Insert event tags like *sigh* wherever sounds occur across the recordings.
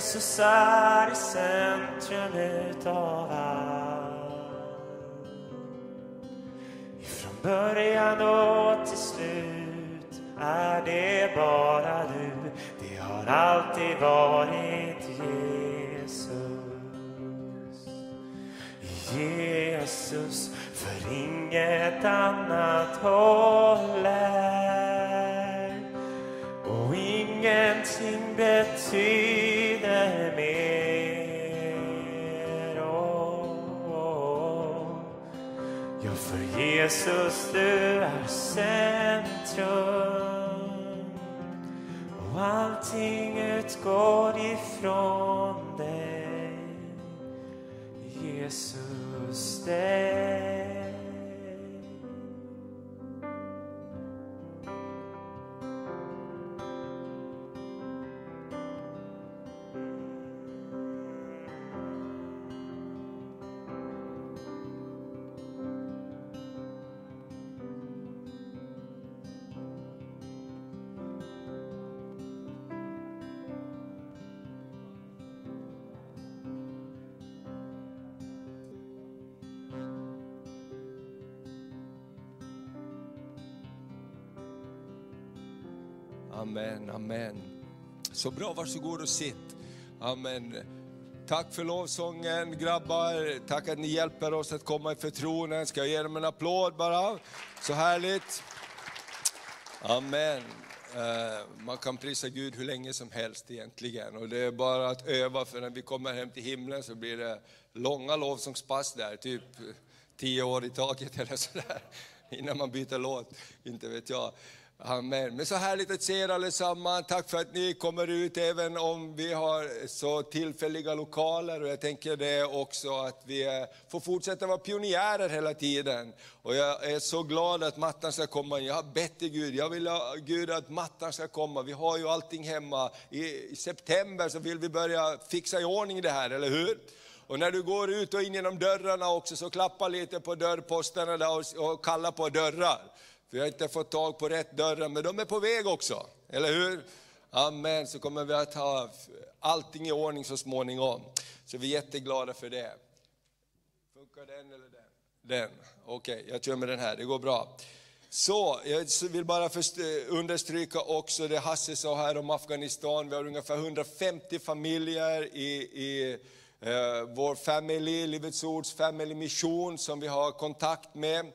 Jesus är i centrum utav allt. Ifrån början och till slut är det bara du. Det har alltid varit Jesus. Jesus, för inget annat håller och ingenting betyder Jesus, du är centrum och allting utgår ifrån dig. Jesus dig. Amen, amen. Så bra, varsågod och sitt. Amen. Tack för lovsången grabbar, tack att ni hjälper oss att komma i förtroende. Ska jag ge dem en applåd bara? Så härligt. Amen. Eh, man kan prisa Gud hur länge som helst egentligen. Och det är bara att öva, för när vi kommer hem till himlen så blir det långa lovsångspass där, typ tio år i taget eller sådär. *laughs* Innan man byter låt, inte vet jag. Amen. Men så härligt att se er allesammans. Tack för att ni kommer ut även om vi har så tillfälliga lokaler. Och jag tänker det också att vi får fortsätta vara pionjärer hela tiden. Och jag är så glad att mattan ska komma. Jag har bett till Gud, jag vill ha Gud att mattan ska komma. Vi har ju allting hemma. I, september så vill vi börja fixa i ordning det här, eller hur? Och när du går ut och in genom dörrarna också, så klappa lite på dörrposterna där och, och kalla på dörrar. Vi har inte fått tag på rätt dörrar, men de är på väg också. Eller hur? Amen, så kommer vi att ha allting i ordning så småningom. Så vi är jätteglada för det. Funkar den eller den? Den, okej, jag kör med den här, det går bra. Så, jag vill bara eh, understryka också det Hasse sa här om Afghanistan. Vi har ungefär 150 familjer i, i eh, vår familj, Livets Ords family mission som vi har kontakt med.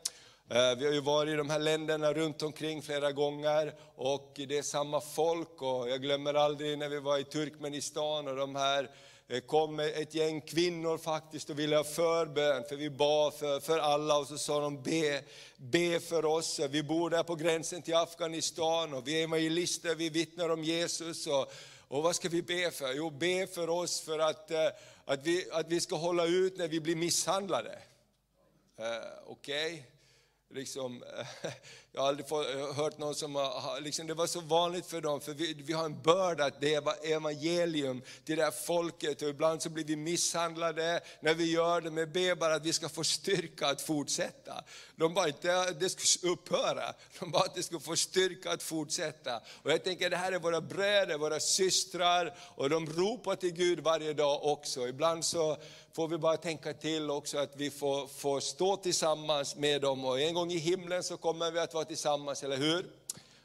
Eh, vi har ju varit i de här länderna runt omkring flera gånger och det är samma folk och jag glömmer aldrig när vi var i Turkmenistan och de här eh, kom ett gäng kvinnor faktiskt och ville ha förbön, för vi bad för, för alla och så sa de be, be för oss. Eh, vi bor där på gränsen till Afghanistan och vi är evangelister, vi vittnar om Jesus. Och, och vad ska vi be för? Jo, be för oss för att, att, vi, att vi ska hålla ut när vi blir misshandlade. Uh, Okej? Liksom, *laughs* jag har aldrig fått, hört någon som har, liksom, det var så vanligt för dem, för vi, vi har en börda att det är evangelium till det här folket och ibland så blir vi misshandlade när vi gör det, men be bara att vi ska få styrka att fortsätta. De bara inte att det ska upphöra, de bara att det ska få styrka att fortsätta. Och jag tänker det här är våra bröder, våra systrar och de ropar till Gud varje dag också. Ibland så får vi bara tänka till också att vi får, får stå tillsammans med dem och en gång i himlen så kommer vi att vara tillsammans, eller hur?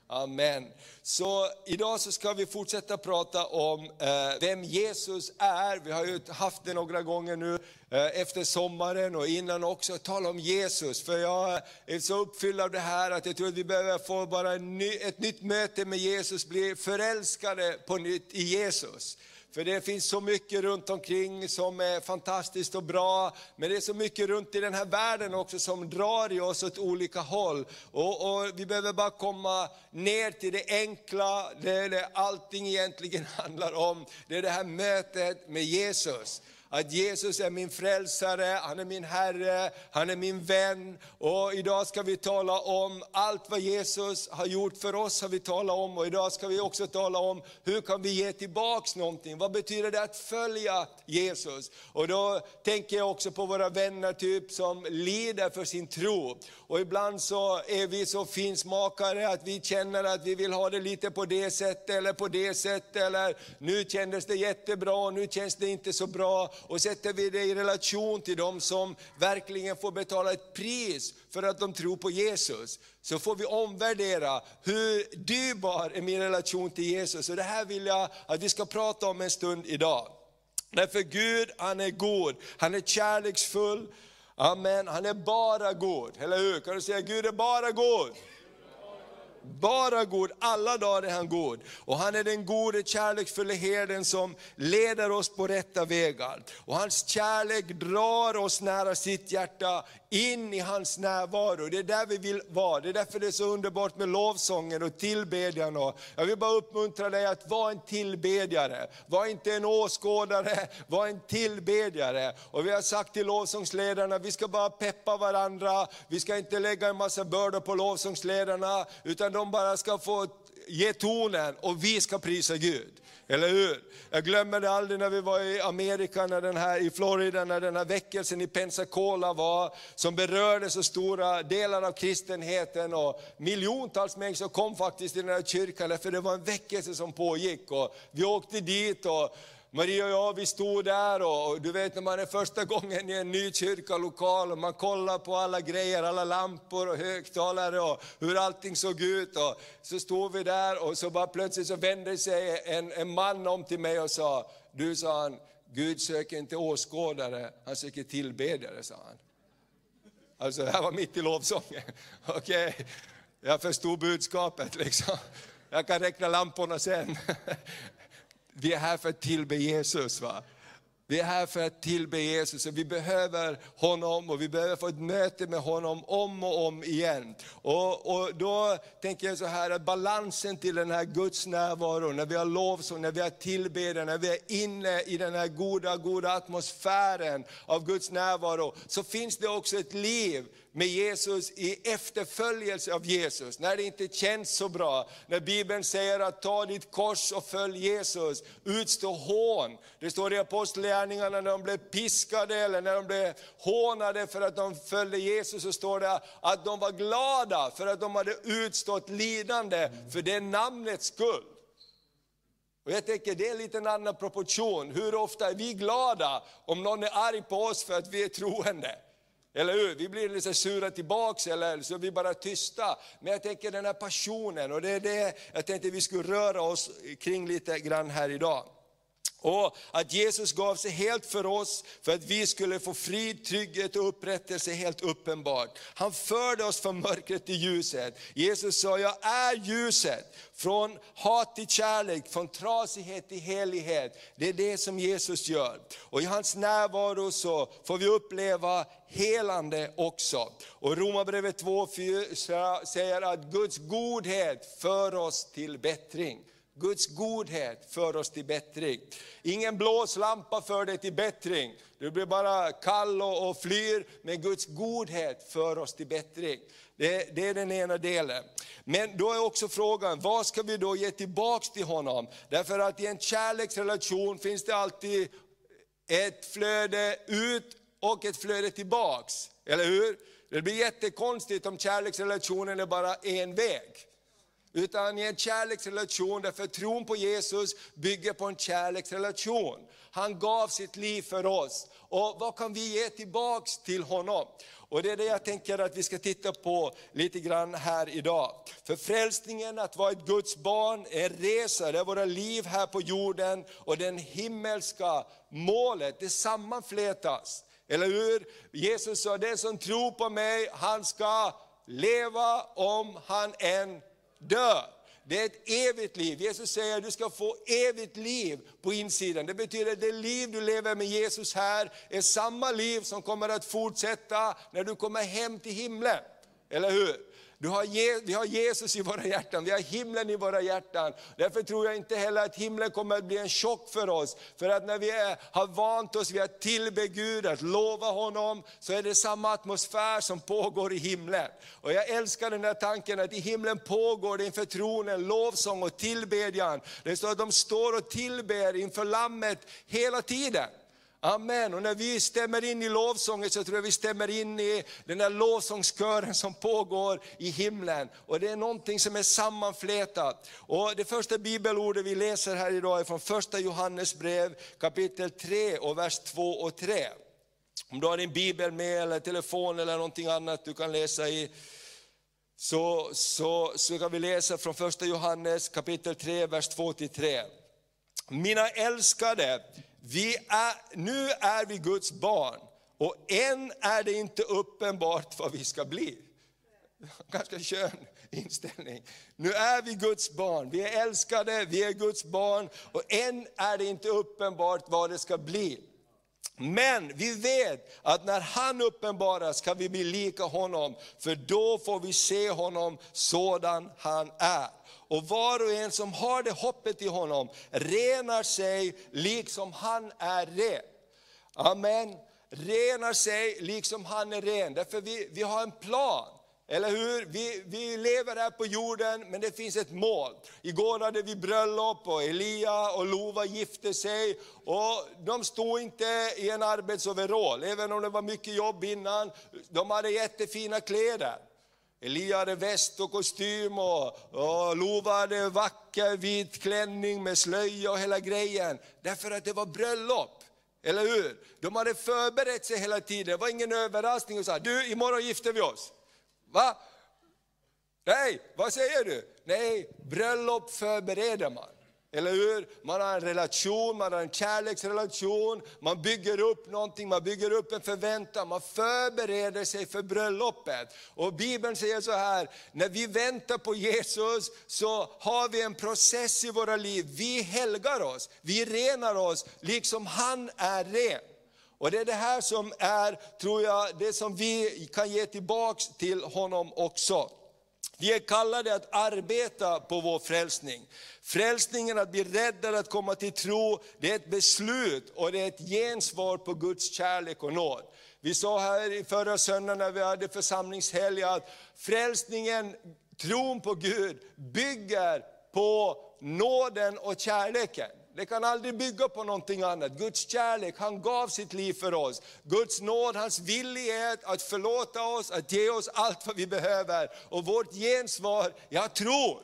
Amen. Så idag så ska vi fortsätta prata om eh, vem Jesus är. Vi har ju haft det några gånger nu eh, efter sommaren och innan också, tala om Jesus. För jag eh, är så uppfylld av det här att jag tror att vi behöver få bara ny, ett nytt möte med Jesus, bli förälskade på nytt i Jesus. För det finns så mycket runt omkring som är fantastiskt och bra, men det är så mycket runt i den här världen också som drar i oss åt olika håll. Och, och vi behöver bara komma ner till det enkla, det är det allting egentligen *laughs* handlar om. Det är det här mötet med Jesus att Jesus är min frälsare, han är min Herre, han är min vän. Och idag ska vi tala om allt vad Jesus har gjort för oss, har vi talat om. Och idag ska vi också tala om hur kan vi ge tillbaks någonting? Vad betyder det att följa Jesus? Och då tänker jag också på våra vänner typ som lider för sin tro. Och ibland så är vi så finsmakare att vi känner att vi vill ha det lite på det sättet eller på det sättet. Eller nu kändes det jättebra, nu känns det inte så bra. Och sätter vi det i relation till dem som verkligen får betala ett pris för att de tror på Jesus. Så får vi omvärdera hur dyrbar är min relation till Jesus. Och det här vill jag att vi ska prata om en stund idag. Därför Gud, han är god, han är kärleksfull, Amen, han är bara god, eller hur? Kan du säga Gud är bara god? Bara god, alla dagar är han god. Och han är den gode kärleksfulla herden som leder oss på rätta vägar. Och hans kärlek drar oss nära sitt hjärta, in i hans närvaro. Det är där vi vill vara. Det är därför det är så underbart med lovsången och tillbedjan. Och jag vill bara uppmuntra dig att vara en tillbedjare. Var inte en åskådare, var en tillbedjare. Och vi har sagt till lovsångsledarna, vi ska bara peppa varandra. Vi ska inte lägga en massa bördor på lovsångsledarna, utan de bara ska få ge tonen och vi ska prisa Gud. Eller hur? Jag glömmer det aldrig när vi var i Amerika, när den här, i Florida, när den här väckelsen i Pensacola var, som berörde så stora delar av kristenheten och miljontals människor kom faktiskt till den här kyrkan, för det var en väckelse som pågick. Och vi åkte dit och Maria och jag vi stod där och du vet när man är första gången i en ny kyrkalokal och man kollar på alla grejer, alla lampor och högtalare och hur allting såg ut. Och så stod vi där och så bara plötsligt så vände sig en, en man om till mig och sa, du sa han, Gud söker inte åskådare, han söker tillbedjare, sa han. Alltså det här var mitt i lovsången. *laughs* Okej, okay. jag förstod budskapet liksom. Jag kan räkna lamporna sen. *laughs* Vi är här för att tillbe Jesus. Va? Vi är här för att tillbe Jesus och vi behöver honom och vi behöver få ett möte med honom om och om igen. Och, och då tänker jag så här att balansen till den här Guds närvaro, när vi har lovsång, när vi har tillbedjan, när vi är inne i den här goda, goda atmosfären av Guds närvaro, så finns det också ett liv med Jesus i efterföljelse av Jesus, när det inte känns så bra. När Bibeln säger att ta ditt kors och följ Jesus, utstå hån. Det står i Apostlagärningarna när de blev piskade eller när de blev hånade för att de följde Jesus, så står det att de var glada för att de hade utstått lidande för det namnets skull. Och jag tänker det är en annan proportion. Hur ofta är vi glada om någon är arg på oss för att vi är troende? Eller hur? Vi blir lite sura tillbaks eller så är vi bara tysta. Men jag tänker den här passionen och det är det jag tänkte vi skulle röra oss kring lite grann här idag. Och att Jesus gav sig helt för oss, för att vi skulle få frid, trygghet och upprättelse helt uppenbart. Han förde oss från mörkret till ljuset. Jesus sa, jag är ljuset. Från hat till kärlek, från trasighet till helighet. Det är det som Jesus gör. Och i hans närvaro så får vi uppleva helande också. Och Romarbrevet 2 säger att Guds godhet för oss till bättring. Guds godhet för oss till bättring. Ingen blåslampa för dig till bättring. Du blir bara kall och flyr, men Guds godhet för oss till bättring. Det, det, är den ena delen. Men då är också frågan, vad ska vi då ge tillbaks till honom? Därför att i en kärleksrelation finns det alltid ett flöde ut och ett flöde tillbaks. Eller hur? Det blir jättekonstigt om kärleksrelationen är bara en väg. Utan i en kärleksrelation, därför tron på Jesus bygger på en kärleksrelation. Han gav sitt liv för oss. Och vad kan vi ge tillbaks till honom? Och det är det jag tänker att vi ska titta på lite grann här idag. För frälsningen, att vara ett Guds barn, är en resa, det är våra liv här på jorden och den himmelska målet, det sammanflätas. Eller hur? Jesus sa, den som tror på mig, han ska leva om han än dör. Det är ett evigt liv. Jesus säger att du ska få evigt liv på insidan. Det betyder att det liv du lever med Jesus här är samma liv som kommer att fortsätta när du kommer hem till himlen. Eller hur? Du har vi har Jesus i våra hjärtan, vi har himlen i våra hjärtan. Därför tror jag inte heller att himlen kommer att bli en chock för oss. För att när vi är, har vant oss vid att tillbe Gud, att lova honom, så är det samma atmosfär som pågår i himlen. Och jag älskar den där tanken att i himlen pågår det inför tronen lovsång och tillbedjan. Det står att de står och tillber inför lammet hela tiden. Amen. Och när vi stämmer in i lovsången så tror jag vi stämmer in i den där lovsångskören som pågår i himlen. Och det är någonting som är sammanflätat. Och det första bibelordet vi läser här idag är från första Johannes brev kapitel 3 och vers 2 och 3. Om du har din bibel med eller telefon eller någonting annat du kan läsa i, så, så, så kan vi läsa från första Johannes kapitel 3, vers 2 till 3. Mina älskade, vi är, nu är vi Guds barn och än är det inte uppenbart vad vi ska bli. Ganska skön inställning. Nu är vi Guds barn, vi är älskade, vi är Guds barn och än är det inte uppenbart vad det ska bli. Men vi vet att när han uppenbaras kan vi bli lika honom, för då får vi se honom sådan han är. Och var och en som har det hoppet i honom renar sig liksom han är ren. Amen. Renar sig liksom han är ren. Därför vi, vi har en plan. Eller hur? Vi, vi lever här på jorden, men det finns ett mål. Igår hade vi bröllop och Elia och Lova gifte sig. Och de stod inte i en arbetsoverall, även om det var mycket jobb innan. De hade jättefina kläder. Elia hade väst och kostym och, och Lova hade vacker vit klänning med slöja och hela grejen. Därför att det var bröllop. Eller hur? De hade förberett sig hela tiden, det var ingen överraskning och sa, du imorgon gifter vi oss. Va? Nej, vad säger du? Nej, bröllop förbereder man. Eller hur? Man har en relation, man har en kärleksrelation, man bygger upp någonting, man bygger upp en förväntan, man förbereder sig för bröllopet. Och Bibeln säger så här, när vi väntar på Jesus så har vi en process i våra liv. Vi helgar oss, vi renar oss, liksom han är ren. Och det är det här som är, tror jag, det som vi kan ge tillbaks till honom också. Vi är kallade att arbeta på vår frälsning. Frälsningen, att bli räddad, att komma till tro, det är ett beslut och det är ett gensvar på Guds kärlek och nåd. Vi sa här i förra söndagen när vi hade församlingshelg att frälsningen, tron på Gud, bygger på nåden och kärleken. Det kan aldrig bygga på någonting annat. Guds kärlek, han gav sitt liv för oss. Guds nåd, hans villighet att förlåta oss, att ge oss allt vad vi behöver. Och vårt gensvar, jag tror.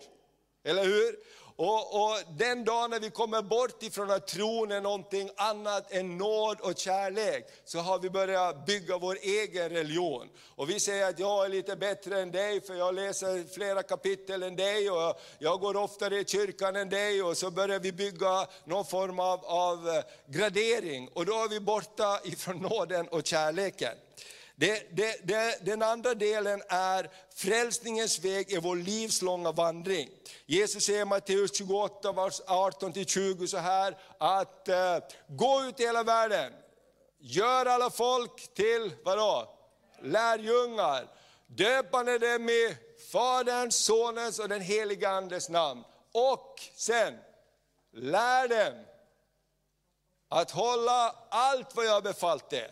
Eller hur? Och, och, den dagen när vi kommer bort ifrån att tron är någonting annat än nåd och kärlek, så har vi börjat bygga vår egen religion. Och vi säger att jag är lite bättre än dig, för jag läser flera kapitel än dig, och jag går oftare i kyrkan än dig, och så börjar vi bygga någon form av, av gradering. Och då är vi borta ifrån nåden och kärleken. Det, det, det, den andra delen är frälsningens väg i vår livslånga vandring. Jesus säger i Matteus 28, vers 18-20 så här, att eh, gå ut i hela världen, gör alla folk till, vadå? Lärjungar. Döpande dem i Faderns, Sonens och den heliga Andes namn. Och sen, lär dem att hålla allt vad jag har befallt er.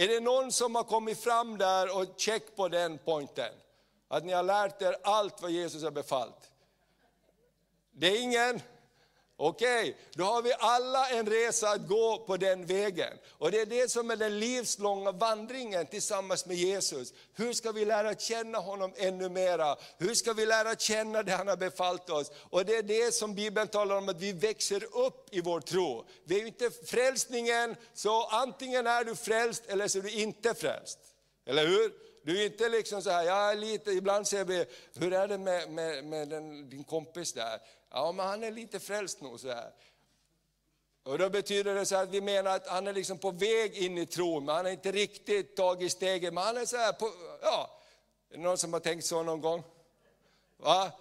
Är det någon som har kommit fram där och check på den pointen? Att ni har lärt er allt vad Jesus har befallt? Det är ingen? Okej, okay, då har vi alla en resa att gå på den vägen. Och det är det som är den livslånga vandringen tillsammans med Jesus. Hur ska vi lära känna honom ännu mera? Hur ska vi lära känna det han har befallt oss? Och det är det som Bibeln talar om, att vi växer upp i vår tro. Vi är ju inte frälsningen, så antingen är du frälst eller så är du inte frälst. Eller hur? Du är inte liksom så här, jag är lite, ibland säger vi, hur är det med, med, med den, din kompis där? Ja, men han är lite frälst nog så här. Och då betyder det så att vi menar att han är liksom på väg in i tron, men han har inte riktigt tagit steget. Men han är så här, på, ja, är det någon som har tänkt så någon gång? Va?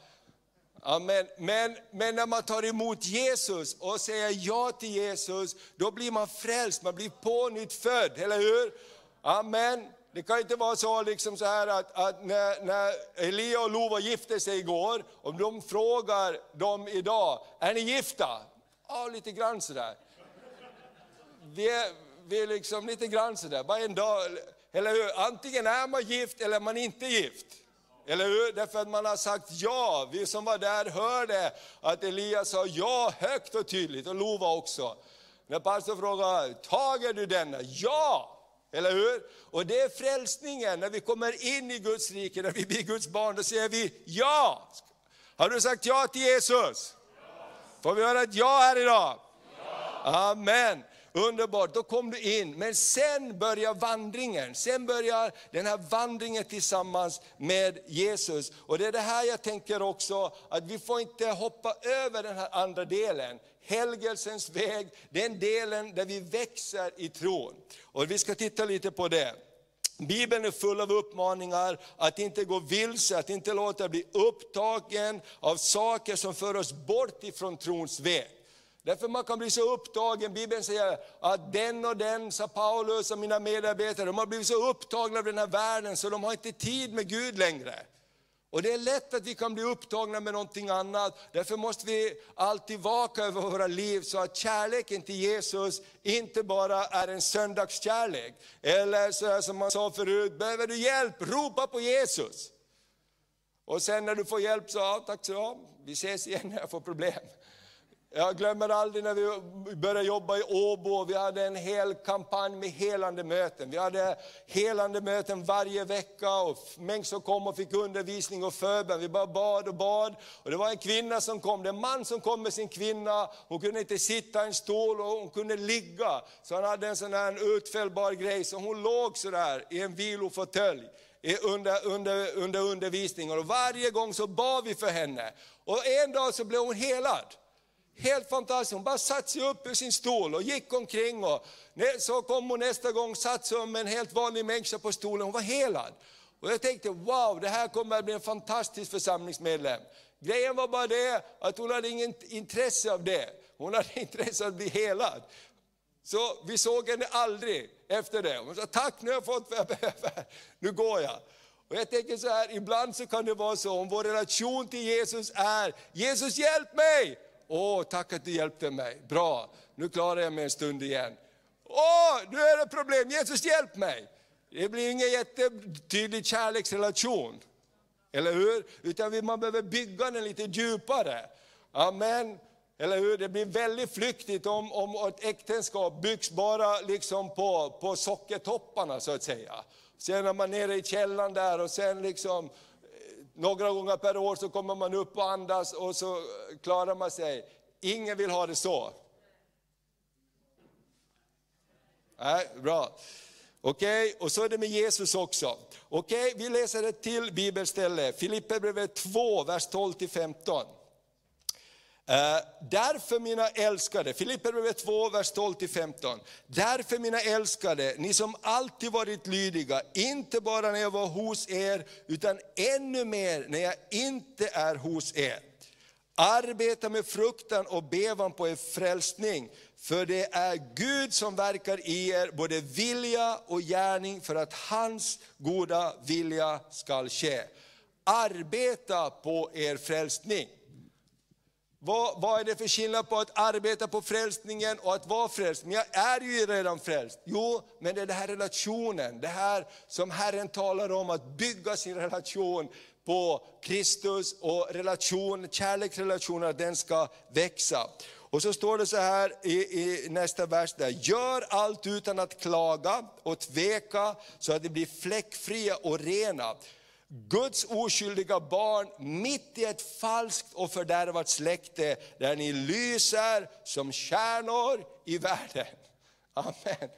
Amen. men, men, när man tar emot Jesus och säger ja till Jesus, då blir man frälst, man blir pånyttfödd, eller hur? Amen. Det kan inte vara så, liksom så här att, att när, när Elia och Lova gifte sig igår, om de frågar dem idag, är ni gifta? Ja, lite grann sådär. Vi är, vi är liksom lite grann sådär, bara en dag, eller hur? Antingen är man gift eller man inte gift. Eller hur? Därför att man har sagt ja. Vi som var där hörde att Elias sa ja högt och tydligt, och Lova också. När pastorn frågade, tager du denna? Ja! Eller hur? Och det är frälsningen, när vi kommer in i Guds rike, när vi blir Guds barn, då säger vi ja. Har du sagt ja till Jesus? Ja! Får vi höra ett ja här idag? Ja! Amen. Underbart, då kom du in. Men sen börjar vandringen. Sen börjar den här vandringen tillsammans med Jesus. Och det är det här jag tänker också, att vi får inte hoppa över den här andra delen. Helgelsens väg, den delen där vi växer i tron. Och vi ska titta lite på det. Bibeln är full av uppmaningar att inte gå vilse, att inte låta bli upptagen av saker som för oss bort ifrån trons väg. Därför man kan bli så upptagen, Bibeln säger att den och den, sa Paulus och mina medarbetare, de har blivit så upptagna av den här världen så de har inte tid med Gud längre. Och det är lätt att vi kan bli upptagna med någonting annat. Därför måste vi alltid vaka över våra liv så att kärleken till Jesus inte bara är en söndagskärlek. Eller så som man sa förut, behöver du hjälp, ropa på Jesus. Och sen när du får hjälp så, ja, tack så du vi ses igen när jag får problem. Jag glömmer aldrig när vi började jobba i Åbo, vi hade en hel kampanj med helande möten. Vi hade helande möten varje vecka och människor kom och fick undervisning och förbön. Vi bara bad och bad. Och det var en kvinna som kom, det en man som kom med sin kvinna. Hon kunde inte sitta i en stol och hon kunde ligga. Så han hade en sån här utfällbar grej, så hon låg sådär i en vilofåtölj under, under, under undervisningen. Och varje gång så bad vi för henne. Och en dag så blev hon helad. Helt fantastiskt, hon bara satte sig upp ur sin stol och gick omkring. Och så kom hon nästa gång, satt som en helt vanlig människa på stolen, hon var helad. Och jag tänkte, wow, det här kommer att bli en fantastisk församlingsmedlem. Grejen var bara det att hon hade inget intresse av det. Hon hade *laughs* intresse av att bli helad. Så vi såg henne aldrig efter det. Hon sa, tack nu har jag fått vad jag behöver, *laughs* nu går jag. Och jag tänker så här, ibland så kan det vara så, om vår relation till Jesus är, Jesus hjälp mig! Åh, tack att du hjälpte mig. Bra, nu klarar jag mig en stund igen. Åh, nu är det problem. Jesus hjälp mig. Det blir ingen jättetydlig kärleksrelation. Eller hur? Utan man behöver bygga den lite djupare. Amen. Eller hur? Det blir väldigt flyktigt om, om ett äktenskap byggs bara liksom på, på sockertopparna så att säga. Sen är man nere i källaren där och sen liksom några gånger per år så kommer man upp och andas och så klarar man sig. Ingen vill ha det så. Nej, bra. Okej, okay, och så är det med Jesus också. Okej, okay, vi läser ett till bibelställe, Filipperbrevet 2, vers 12-15. Eh, därför mina älskade, Filipperbrevet 2, vers 12-15. Därför mina älskade, ni som alltid varit lydiga, inte bara när jag var hos er, utan ännu mer när jag inte är hos er. Arbeta med fruktan och bevan på er frälsning, för det är Gud som verkar i er, både vilja och gärning, för att hans goda vilja skall ske. Arbeta på er frälsning. Vad, vad, är det för skillnad på att arbeta på frälsningen och att vara frälst? Men jag är ju redan frälst. Jo, men det är den här relationen, det här som Herren talar om, att bygga sin relation på Kristus och relation, kärleksrelationen, den ska växa. Och så står det så här i, i, nästa vers, där, gör allt utan att klaga och tveka så att det blir fläckfria och rena. Guds oskyldiga barn mitt i ett falskt och fördärvat släkte, där ni lyser som stjärnor i världen. Amen.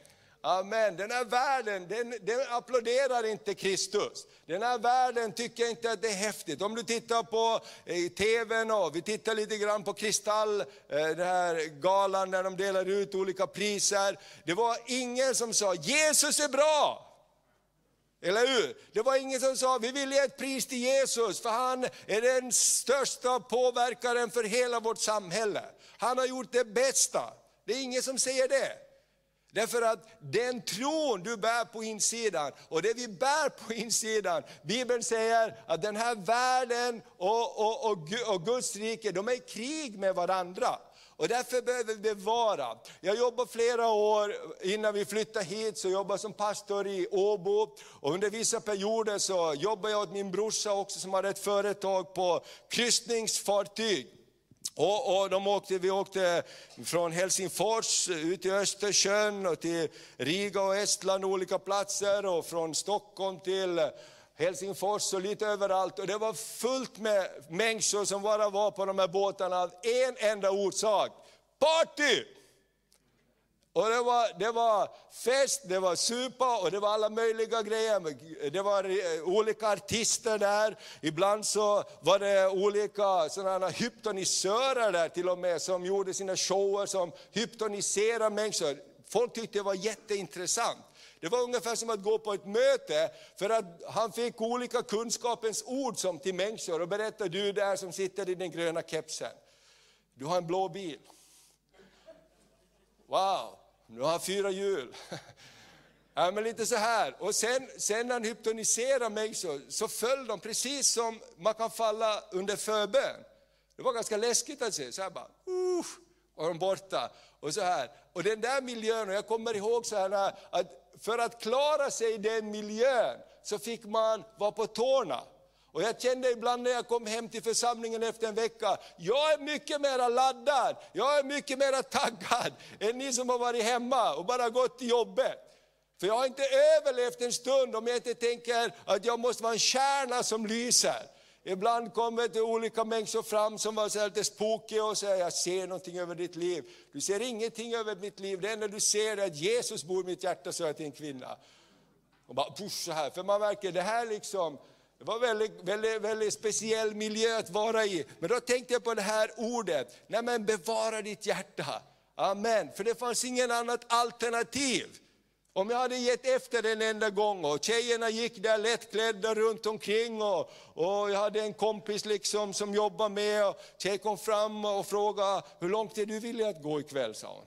Amen. Den här världen, den, den applåderar inte Kristus. Den här världen tycker inte att det är häftigt. Om du tittar på eh, TVn och vi tittar lite grann på Kristall, eh, den här galan där de delar ut olika priser. Det var ingen som sa, Jesus är bra. Eller hur? Det var ingen som sa, vi vill ge ett pris till Jesus, för han är den största påverkaren för hela vårt samhälle. Han har gjort det bästa. Det är ingen som säger det. Därför att den tron du bär på insidan, och det vi bär på *laughs* insidan, Bibeln säger att den här världen och, och, och, och Guds rike, de är i krig med varandra. Och därför behöver vi bevara. Jag jobbade flera år innan vi flyttade hit, så jobbade som pastor i Åbo. Och under vissa perioder så jobbade jag åt min brorsa också som hade ett företag på kryssningsfartyg. Och, och de åkte, vi åkte från Helsingfors ut till Östersjön och till Riga och Estland, olika platser, och från Stockholm till Helsingfors och lite överallt. Och det var fullt med människor som bara var på de här båtarna av en enda orsak. Party! Och det var, det var fest, det var supa och det var alla möjliga grejer. Det var eh, olika artister där, ibland så var det olika sådana hyptonisörer där till och med som gjorde sina shower som hyptoniserade människor. Folk tyckte det var jätteintressant. Det var ungefär som att gå på ett möte, för att han fick olika kunskapens ord som till människor och berättar du där som sitter i den gröna kepsen. Du har en blå bil. Wow, nu har fyra hjul. *laughs* Ja, men lite så här. Och sen, sen när han hypnotiserade mig så föll de precis som man kan falla under förbön. Det var ganska läskigt att se. Så här bara, uh, var de borta. Och så här. Och den där miljön, och jag kommer ihåg så här att för att klara sig i den miljön så fick man vara på tårna. Och jag kände ibland när jag kom hem till församlingen efter en vecka, jag är mycket mer laddad, jag är mycket mer *laughs* taggad än ni som har varit hemma och bara gått till jobbet. För jag har inte överlevt en stund om jag inte tänker att jag måste vara en kärna som lyser. Ibland kommer det olika människor fram som var så lite spooky och säger, jag ser någonting över ditt liv. Du ser ingenting över mitt liv, det enda du ser är att Jesus bor i mitt hjärta, sa jag till en kvinna. Och bara push så här, för man märker det här liksom, det var en väldigt, väldigt, väldigt speciell miljö att vara i. Men då tänkte jag på det här ordet, nej men bevara ditt hjärta. Amen, för det fanns ingen annat alternativ. Om jag hade gett efter en enda gång och tjejerna gick där lättklädda runt omkring och, och jag hade en kompis liksom som jobbade med och tjej kom fram och frågade, hur långt är du villig att gå ikväll, sa hon.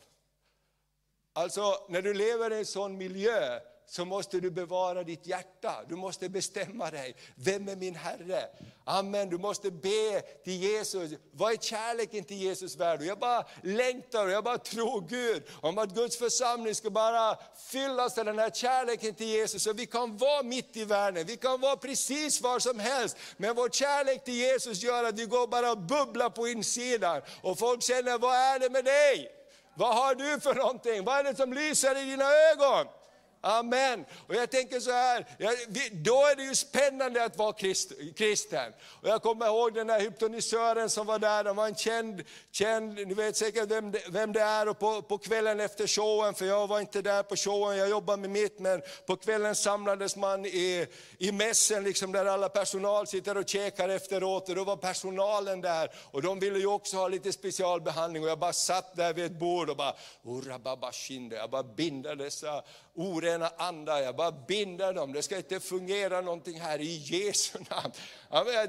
Alltså när du lever i en sån miljö så måste du bevara ditt hjärta. Du måste bestämma dig. Vem är min Herre? Amen, du måste be till Jesus. Vad är kärleken till Jesus värd? Jag bara längtar och jag bara tror Gud om att Guds församling ska bara fyllas av den här kärleken till Jesus. Så vi kan vara mitt i världen, vi kan vara precis var som helst. Men vår kärlek till Jesus gör att vi går bara och bubblar på insidan. Och folk känner, vad är det med dig? Vad har du för någonting? Vad är det som lyser i dina ögon? Amen. Och jag tänker så här, då är det ju spännande att vara kristen. Och jag kommer ihåg den där hypnotisören som var där, han var en känd, känd ni vet säkert vem det, vem det är. Och på, på kvällen efter showen, för jag var inte där på showen, jag jobbade med mitt, men på kvällen samlades man i, i mässen liksom, där alla personal sitter och käkar efteråt. Och då var personalen där och de ville ju också ha lite specialbehandling. Och jag bara satt där vid ett bord och bara, jag bara binder dessa orena andar, jag bara binder dem, det ska inte fungera någonting här i Jesu namn.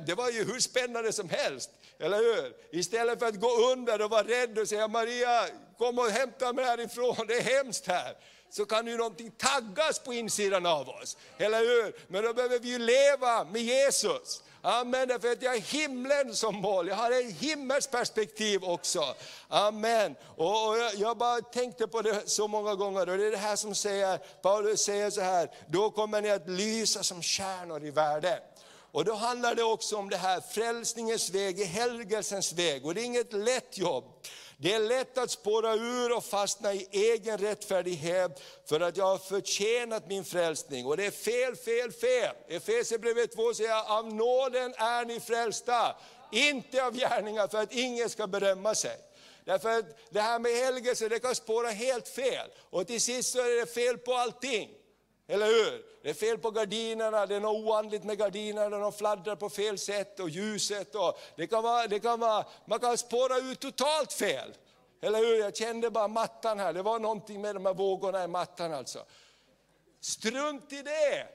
Det var ju hur spännande som helst, eller hur? Istället för att gå under och vara rädd och säga Maria, kom och hämta mig härifrån, det är hemskt här så kan ju någonting taggas på insidan av oss. Eller hur? Men då behöver vi ju leva med Jesus. Amen, därför att jag har himlen som mål, jag har ett himmelskt perspektiv också. Amen. Och, och jag, jag, bara tänkte på det så många gånger, och det är det här som säger, Paulus säger så här, då kommer ni att lysa som stjärnor i världen. Och då handlar det också om det här, frälsningens väg, helgelsens väg. Och det är inget lätt jobb. Det är lätt att spåra ur och fastna i egen rättfärdighet för att jag har förtjänat min frälsning. Och det är fel, fel, fel. Efesierbrevet 2 säger, av nåden är ni frälsta, inte av gärningar för att ingen ska berömma sig. Därför att det här med helgelse, det kan spåra helt fel. Och till sist så är det fel på allting. Eller hur? Det är fel på gardinerna, det är något oandligt med gardinerna, de fladdrar på fel sätt och ljuset. Och det kan vara, det kan vara, man kan spåra ut totalt fel. Eller hur? Jag kände bara mattan här, det var någonting med de här vågorna i mattan alltså. Strunt i det!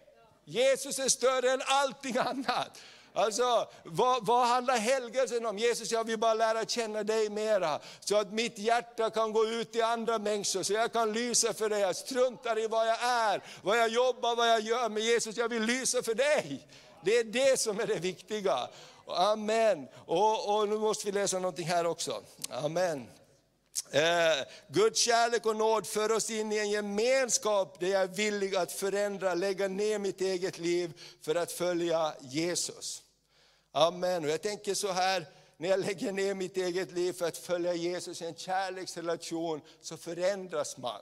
Jesus är större än allting annat. Alltså, vad, vad handlar helgelsen om? Jesus, jag vill bara lära känna dig mera. Så att mitt hjärta kan gå ut till andra människor, så jag kan lysa för dig. Jag struntar i vad jag är, vad jag jobbar, vad jag gör. Men Jesus, jag vill lysa för dig. Det är det som är det viktiga. Amen. Och, och nu måste vi läsa någonting här också. Amen. Eh, Guds kärlek och nåd för oss in i en gemenskap där jag är villig att förändra, lägga ner mitt eget liv för att följa Jesus. Amen. Och jag tänker så här, när jag lägger ner mitt eget liv för att följa Jesus i en kärleksrelation så förändras man.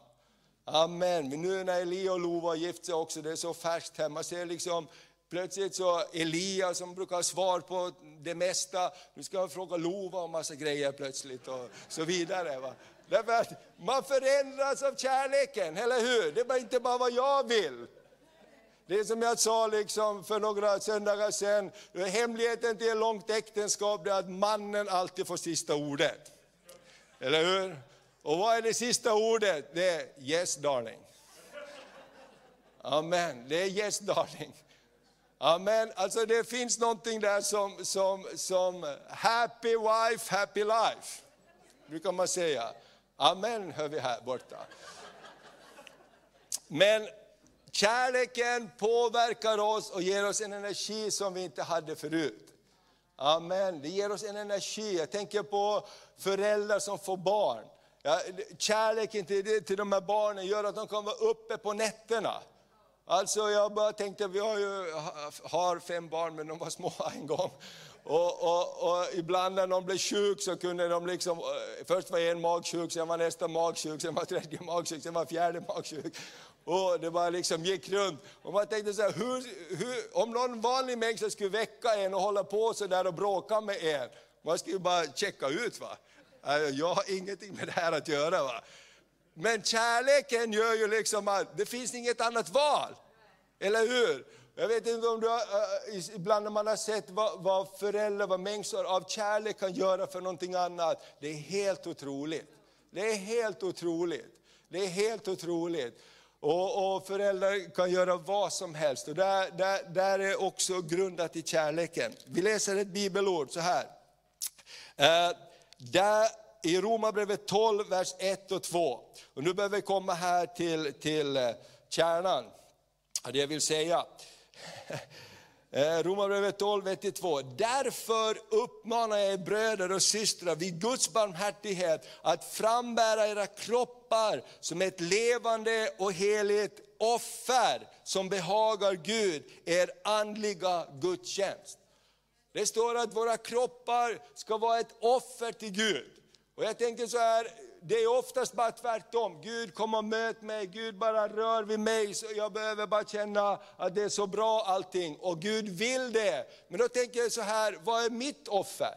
Amen. Men nu när Elia och Lova har gift sig också, det är så färskt här, man ser liksom Plötsligt så Elia som brukar ha svar på det mesta, nu ska jag fråga Lova om massa grejer plötsligt och så vidare. Va? Därför att man förändras av kärleken, eller hur? Det är inte bara vad jag vill. Det är som jag sa liksom för några söndagar sedan, hemligheten till ett långt äktenskap är att mannen alltid får sista ordet. Eller hur? Och vad är det sista ordet? Det är yes darling. Amen, det är yes darling. Amen. Alltså det finns någonting där som, som, som eh, happy wife, happy life. Brukar man säga. Amen hör vi här borta. Men kärleken påverkar oss och ger oss en energi som vi inte hade förut. Amen. Det ger oss en energi. Jag tänker på föräldrar som får barn. Ja, kärleken till, till de här barnen gör att de kan vara uppe på nätterna. Alltså jag bara tänkte, vi har ju har fem barn men de var små *laughs* en gång. Och, och, och, ibland när de blev sjuk så kunde de liksom, eh, först var en magsjuk, sen var nästa magsjuk, sen var tredje magsjuk, sen var fjärde magsjuk. Och det bara liksom gick runt. Och man tänkte så här, hur, hur, om någon vanlig människa skulle väcka en och hålla på så där och bråka med en, man skulle ju bara checka ut. va. Alltså, jag har ingenting med det här att göra. va. Men kärleken gör ju liksom att det finns inget annat val. Eller hur? Jag vet inte om du har, eh, ibland när man har sett vad, vad föräldrar, vad mängder av kärlek kan göra för någonting annat. Det är helt otroligt. Det är helt otroligt. Det är helt otroligt. Och, och föräldrar kan göra vad som helst. Och där, där, där är också grundat i kärleken. Vi läser ett bibelord så här. Eh, där i Romarbrevet 12, vers 1 och 2. Och nu behöver vi komma här till, till eh, kärnan, det jag vill säga. *laughs* Eh, Romarbrevet 12, 1 2. Därför uppmanar jag er bröder och systrar vid Guds barmhärtighet att frambära era kroppar som ett levande och heligt offer som behagar Gud, er andliga gudstjänst. Det står att våra kroppar ska vara ett offer till Gud. Och jag tänker så här, det är oftast bara tvärtom. Gud kom och möt mig, Gud bara rör vid mig. Så jag behöver bara känna att det är så bra allting. Och Gud vill det. Men då tänker jag så här, vad är mitt offer?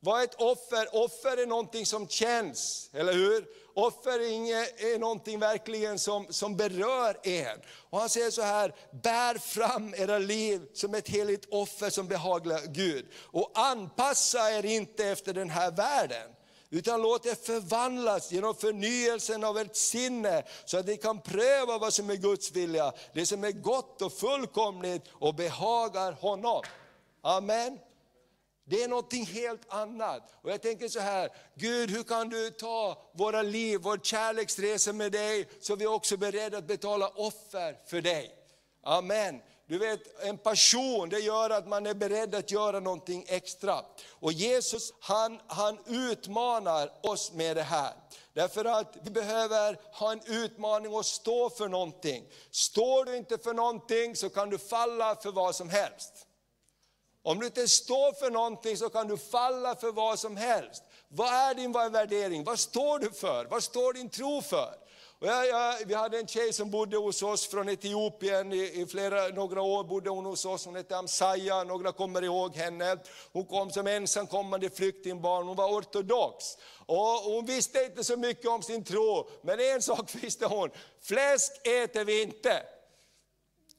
Vad är ett offer? Offer är någonting som känns, eller hur? Offer är någonting verkligen som, som berör en. Och han säger så här, bär fram era liv som ett heligt offer som behagar Gud. Och anpassa er inte efter den här världen. Utan låt det förvandlas genom förnyelsen av ert sinne, så att ni kan pröva vad som är Guds vilja, det som är gott och fullkomligt och behagar honom. Amen. Det är någonting helt annat. Och jag tänker så här, Gud hur kan du ta våra liv, vår kärleksresa med dig, så vi är också beredda att betala offer för dig. Amen. Du vet, en passion det gör att man är beredd att göra någonting extra. Och Jesus han, han utmanar oss med det här. Därför att vi behöver ha en utmaning och stå för någonting. Står du inte för någonting så kan du falla för vad som helst. Om du inte står för någonting så kan du falla för vad som helst. Vad är din värdering? Vad står du för? Vad står din tro för? Jag, jag, vi hade en tjej som bodde hos oss från Etiopien, i, i flera, några år bodde hon hos oss, hon hette Amsaya, några kommer ihåg henne. Hon kom som ensamkommande flyktingbarn, hon var ortodox. Och hon visste inte så mycket om sin tro, men en *laughs* sak visste hon, fläsk äter vi inte.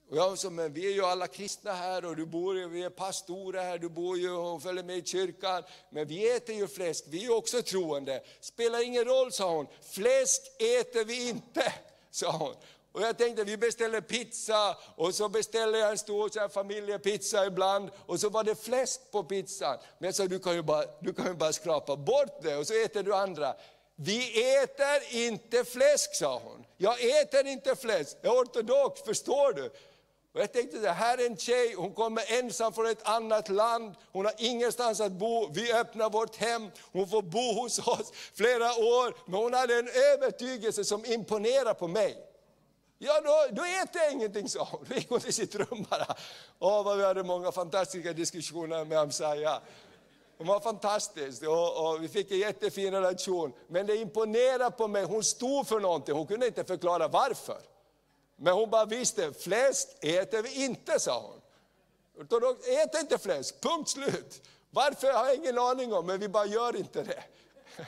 Och jag sa, men vi är ju alla kristna här och du bor, vi är pastorer här, du bor ju och följer med i kyrkan. Men vi äter ju fläsk, vi är också troende. Spelar ingen roll, sa hon. Fläsk äter vi inte, *laughs* sa hon. Och jag tänkte vi beställer pizza och så beställer jag en stor så här, familjepizza ibland och så var det fläsk på pizzan. Men jag sa du kan, ju bara, du kan ju bara skrapa bort det och så äter du andra. Vi äter inte fläsk sa hon. Jag äter inte fläsk, jag är ortodox, förstår du? Och jag tänkte det här är en tjej, hon kommer ensam från ett annat land, hon har ingenstans att bo, vi öppnar vårt hem, hon får bo hos oss flera år, men hon hade en övertygelse som imponerar på mig. Ja, då, då äter jag ingenting, sa hon. Vi gick hon till sitt rum bara. Åh, vad vi hade många fantastiska diskussioner med Amsaya. Hon var fantastisk och, och, vi fick en jättefin relation. Men det imponerade på mig, hon stod för någonting, hon kunde inte förklara varför. Men hon bara visste, fläsk äter vi inte, sa hon. Ortodox äter inte fläsk, punkt slut. Varför har jag ingen aning om, men vi bara gör inte det. *laughs*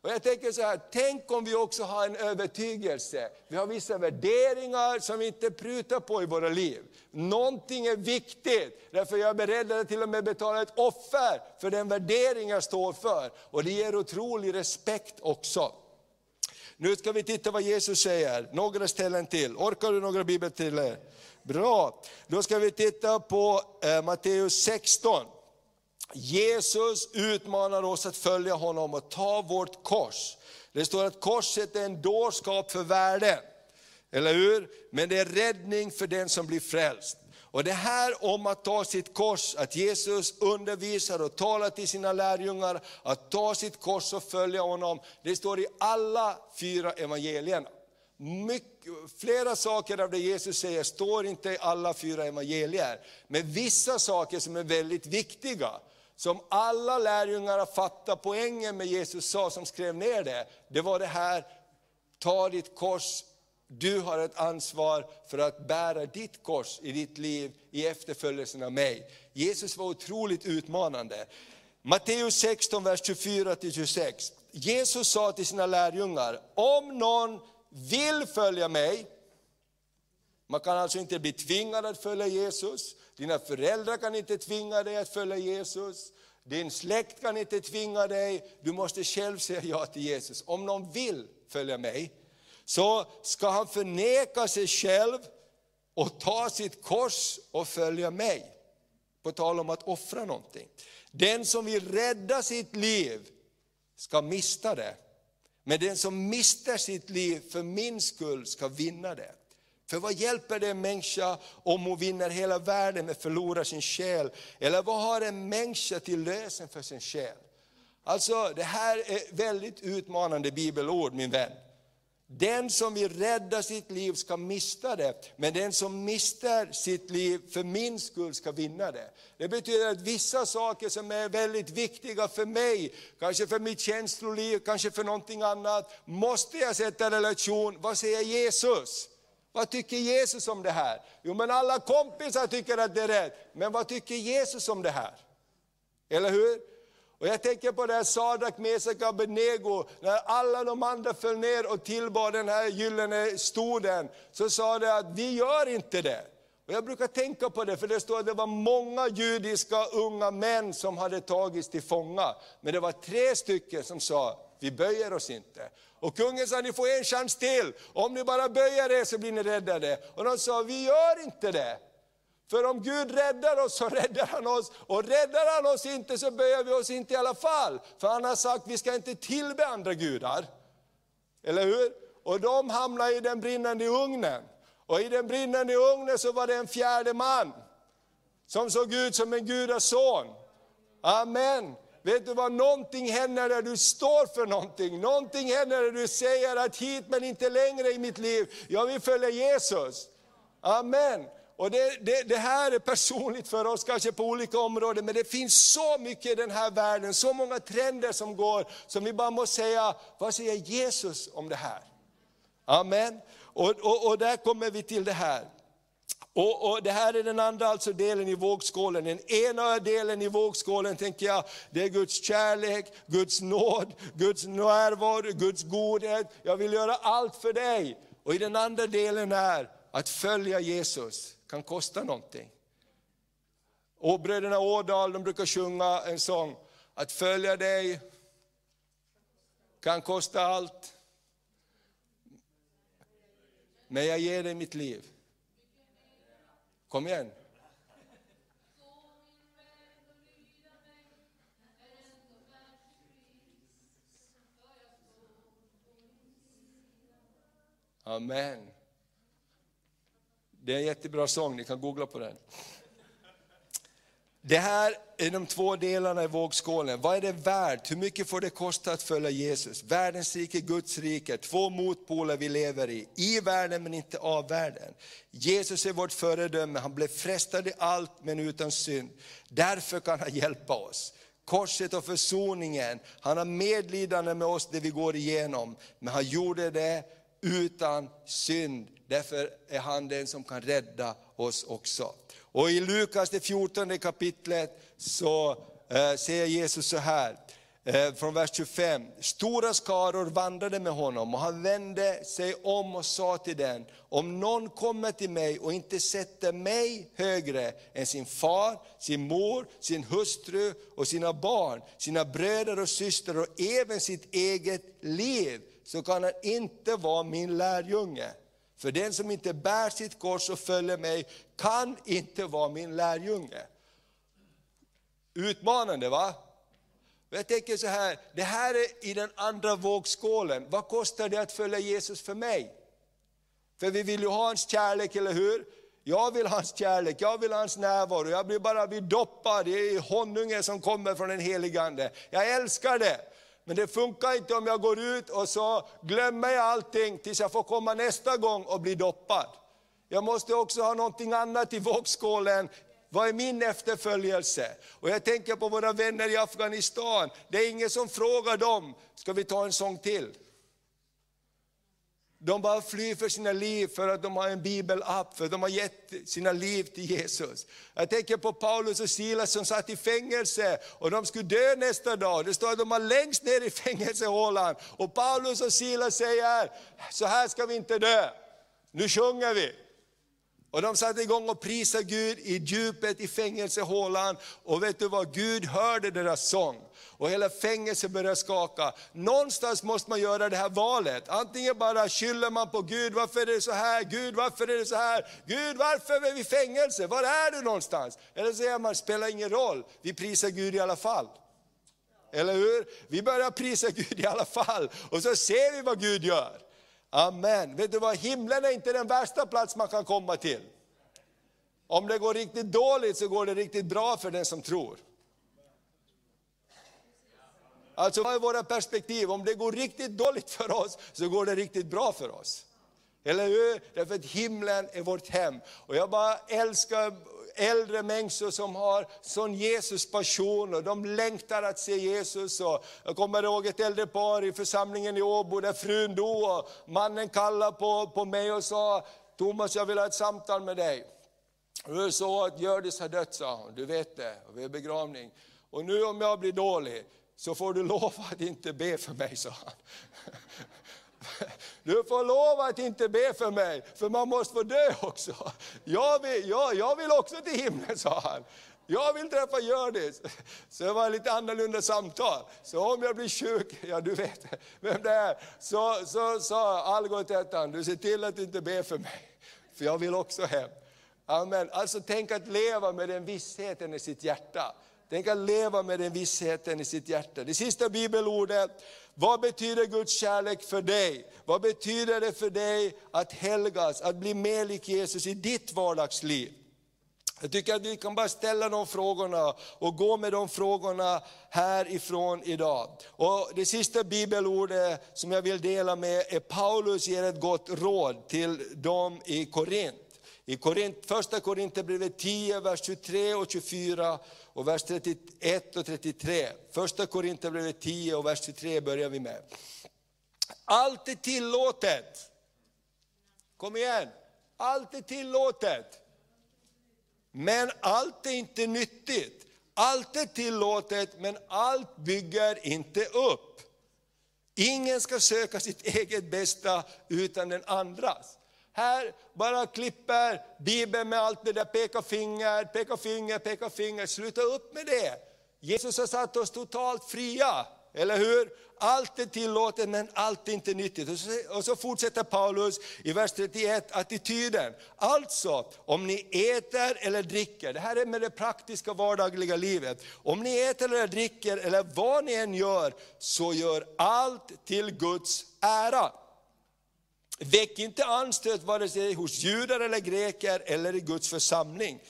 Och jag tänker så här, tänk om vi också har en övertygelse. Vi har vissa värderingar som vi inte prutar på i våra liv. Någonting är viktigt, därför jag är beredd att till och med betala ett offer för den värdering jag står för. Och det ger otrolig respekt också. Nu ska vi titta vad Jesus säger, några ställen till. Orkar du några bibel? Bra, då ska vi titta på eh, Matteus 16. Jesus utmanar oss att följa honom och ta vårt kors. Det står att korset är en dårskap för världen. Eller hur? Men det är räddning för den som blir frälst. Och det här om att ta sitt kors, att Jesus undervisar och talar till sina lärjungar, att ta sitt kors och följa honom, det står i alla fyra evangelierna. Mycket, flera saker av det Jesus säger står inte i alla fyra evangelier, men vissa saker som är väldigt viktiga, som alla lärjungar har fattat poängen med Jesus sa, som skrev ner det, det var det här, ta ditt kors, du har ett ansvar för att bära ditt kors i ditt liv i efterföljelsen av mig. Jesus var otroligt utmanande. Matteus 16, vers 24-26. Jesus sa till sina lärjungar, om någon vill följa mig, man kan alltså inte bli tvingad att följa Jesus, dina föräldrar kan inte tvinga dig att följa Jesus, din släkt kan inte tvinga dig, du måste själv säga ja till Jesus. Om någon vill följa mig, så ska han förneka sig själv och ta sitt kors och följa mig. På tal om att offra någonting. Den som vill rädda sitt liv ska mista det. Men den som mister sitt liv för min skull ska vinna det. För vad hjälper det en människa om hon vinner hela världen men förlorar sin själ? Eller vad har en människa till lösen för sin själ? Alltså det här är väldigt utmanande bibelord min vän. Den som vill rädda sitt liv ska mista det, men den som mister sitt liv för min skull ska vinna det. Det betyder att vissa saker som är väldigt viktiga för mig, kanske för mitt känsloliv, kanske för någonting annat, måste jag sätta i relation, vad säger Jesus? Vad tycker Jesus om det här? Jo men alla kompisar tycker att det är rätt, men vad tycker Jesus om det här? Eller hur? Och jag tänker på det här Sadak, Mesak och Abednego, när alla de andra föll ner och tillbad den här gyllene stoden, så sa de att vi gör inte det. Och jag brukar tänka på det, för det står att det var många judiska unga män som hade tagits till fånga. Men det var tre stycken som sa, vi böjer oss inte. Och kungen sa, ni får en chans till, om ni bara böjer er så blir ni räddade. Och de sa, vi gör inte det. För om Gud räddar oss så räddar han oss, och räddar han oss inte så böjer vi oss inte i alla fall. För han har sagt, vi ska inte tillbe andra gudar. Eller hur? Och de hamnade i den brinnande ugnen. Och i den brinnande ugnen så var det en fjärde man, som såg ut som en gudason. Amen. Vet du vad, någonting händer när du står för någonting. Någonting händer när du säger att hit men inte längre i mitt liv. Jag vill följa Jesus. Amen. Och det, det, det, här är personligt för oss, kanske på olika områden, men det finns så mycket i den här världen, så många trender som går, som vi bara måste säga, vad säger Jesus om det här? Amen. Och, och, och där kommer vi till det här. Och, och, Det här är den andra alltså delen i vågskålen. Den ena delen i vågskålen tänker jag, det är Guds kärlek, Guds nåd, Guds närvaro, Guds godhet. Jag vill göra allt för dig. Och i den andra delen är att följa Jesus kan kosta någonting. Och bröderna Ådal de brukar sjunga en sång, att följa dig kan kosta allt. Men jag ger dig mitt liv. Kom igen. Amen. Det är en jättebra sång, ni kan googla på den. Det här är de två delarna i vågskålen. Vad är det värt? Hur mycket får det kosta att följa Jesus? Världens rike, Guds rike, två motpoler vi lever i. I världen men inte av världen. Jesus är vårt föredöme, han blev frestad i allt men utan synd. Därför kan han hjälpa oss. Korset och försoningen, han har medlidande med oss det vi går igenom. Men han gjorde det utan synd. Därför är han den som kan rädda oss också. Och i Lukas det 14 kapitlet så eh, säger Jesus så här, eh, från vers 25. Stora skaror vandrade med honom och han vände sig om och sa till den, om någon kommer till mig och inte sätter mig högre än sin far, sin mor, sin hustru och sina barn, sina bröder och systrar och även sitt eget liv, så kan han inte vara min lärjunge. För den som inte bär sitt kors och följer mig kan inte vara min lärjunge. Utmanande va? Jag tänker så här, det här är i den andra vågskålen. Vad kostar det att följa Jesus för mig? För vi vill ju ha hans kärlek, eller hur? Jag vill hans kärlek, jag vill hans närvaro. Jag blir bara blir doppad i honungen som kommer från den helige Ande. Jag älskar det. Men det funkar inte om jag går ut och så glömmer jag allting tills jag får komma nästa gång och bli doppad. Jag måste också ha någonting annat i vågskålen. Vad är min efterföljelse? Och jag tänker på våra vänner i Afghanistan. Det är ingen som frågar dem, ska vi ta en sång till? De bara flyr för sina liv för att de har en bibelapp, för att de har gett sina liv till Jesus. Jag tänker på Paulus och Silas som satt i fängelse och de skulle dö nästa dag. Det står att de var längst ner i fängelsehålan. Och Paulus och Silas säger, så här ska vi inte dö, nu sjunger vi. Och de satte igång och prisade Gud i djupet i fängelsehålan. Och vet du vad, Gud hörde deras sång. Och hela fängelset började skaka. Någonstans måste man göra det här valet. Antingen bara skyller man på Gud, varför är det så här? Gud, varför är det så här? Gud, varför är vi i fängelse? Var är du någonstans? Eller så säger man, spelar ingen roll, vi prisar Gud i alla fall. Eller hur? Vi börjar prisa Gud i alla fall. Och så ser vi vad Gud gör. Amen. Vet du vad, himlen är inte den värsta plats man kan komma till. Om det går riktigt dåligt så går det riktigt bra för den som tror. Alltså vad är våra perspektiv? Om det går riktigt dåligt för oss så går det riktigt bra för oss. Eller hur? Därför att himlen är vårt hem. Och jag bara älskar äldre människor som har sån Jesus passion och de längtar att se Jesus. Och jag kommer ihåg ett äldre par i församlingen i Åbo där frun dog och mannen kallade på, på mig och sa, Thomas jag vill ha ett samtal med dig. Och det är så att Hjördis har dött sa hon, du vet det, och vi är begravning. Och nu om jag blir dålig så får du *laughs* lova att inte be för mig, sa han. Du får lova att inte be för mig, för man måste få dö också. Jag vill, jag, jag vill också till himlen, sa han. Jag vill träffa Hjördis. Så det var lite annorlunda samtal. Så om jag blir sjuk, ja du vet vem det är, så, så sa Algot ettan, du ser till att du inte ber för mig, för jag vill också hem. Amen. Alltså tänk att leva med den vissheten i sitt hjärta. Tänk att leva med den vissheten i sitt hjärta. Det sista bibelordet, vad betyder Guds kärlek för dig? Vad betyder det för dig att helgas, att bli mer lik Jesus i ditt vardagsliv? Jag tycker att vi kan bara ställa de frågorna och gå med de frågorna härifrån idag. Och det sista bibelordet som jag vill dela med är Paulus ger ett gott råd till dem i Korint. I Korint, första Korinthierbrevet 10, vers 23 och 24 och vers 31 och 33. Första Korinthierbrevet 10 och vers 23 börjar vi med. Allt är tillåtet. Kom igen, allt är tillåtet. Men allt är inte nyttigt. Allt är tillåtet men allt bygger inte upp. Ingen ska söka sitt eget bästa utan den andras. Här bara klipper Bibeln med allt det där, peka finger, peka finger, peka finger. Sluta upp med det. Jesus har satt oss totalt fria, eller hur? Allt är tillåtet men allt är inte nyttigt. Och så, och så fortsätter Paulus i vers 31, attityden. Alltså, om ni äter eller dricker, det här är med det praktiska vardagliga livet. Om ni äter eller dricker eller vad ni än gör, så gör allt till Guds ära. Väck inte anstöt vare sig hos judar eller greker eller i Guds församling.